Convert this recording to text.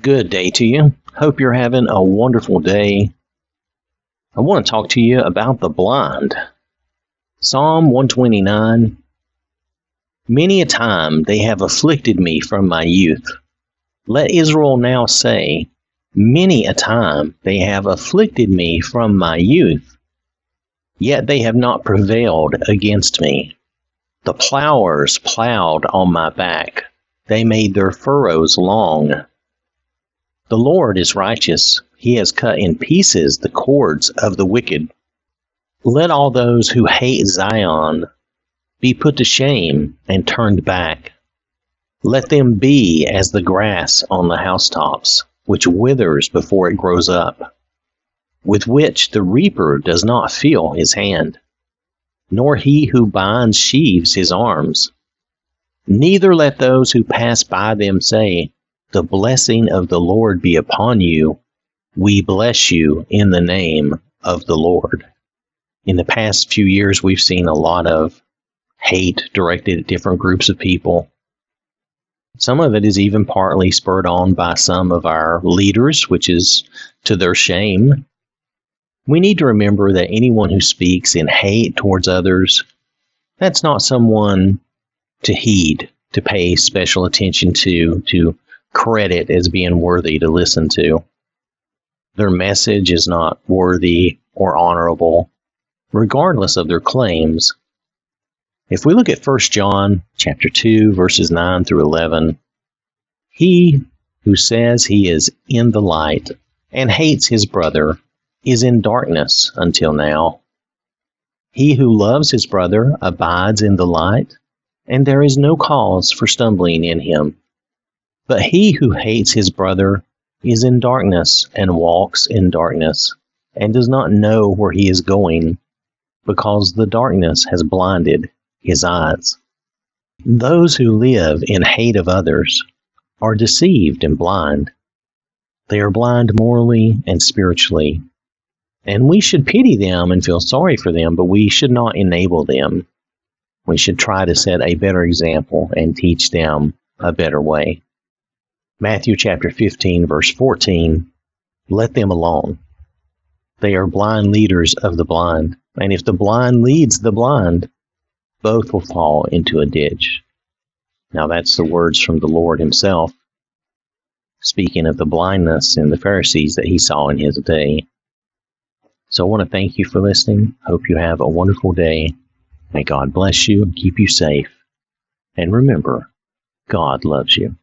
Good day to you. Hope you're having a wonderful day. I want to talk to you about the blind. Psalm 129 Many a time they have afflicted me from my youth. Let Israel now say, Many a time they have afflicted me from my youth. Yet they have not prevailed against me. The plowers plowed on my back, they made their furrows long. The Lord is righteous. He has cut in pieces the cords of the wicked. Let all those who hate Zion be put to shame and turned back. Let them be as the grass on the housetops, which withers before it grows up, with which the reaper does not feel his hand, nor he who binds sheaves his arms. Neither let those who pass by them say, the blessing of the Lord be upon you. We bless you in the name of the Lord. In the past few years, we've seen a lot of hate directed at different groups of people. Some of it is even partly spurred on by some of our leaders, which is to their shame. We need to remember that anyone who speaks in hate towards others, that's not someone to heed, to pay special attention to, to credit as being worthy to listen to. Their message is not worthy or honorable, regardless of their claims. If we look at 1 John chapter 2 verses 9 through 11, he who says he is in the light and hates his brother is in darkness until now. He who loves his brother abides in the light, and there is no cause for stumbling in him. But he who hates his brother is in darkness and walks in darkness, and does not know where he is going, because the darkness has blinded his eyes. Those who live in hate of others are deceived and blind. They are blind morally and spiritually. And we should pity them and feel sorry for them, but we should not enable them. We should try to set a better example and teach them a better way. Matthew chapter 15, verse 14 Let them alone. They are blind leaders of the blind, and if the blind leads the blind, both will fall into a ditch. Now, that's the words from the Lord Himself, speaking of the blindness in the Pharisees that He saw in His day. So I want to thank you for listening. Hope you have a wonderful day. May God bless you and keep you safe. And remember, God loves you.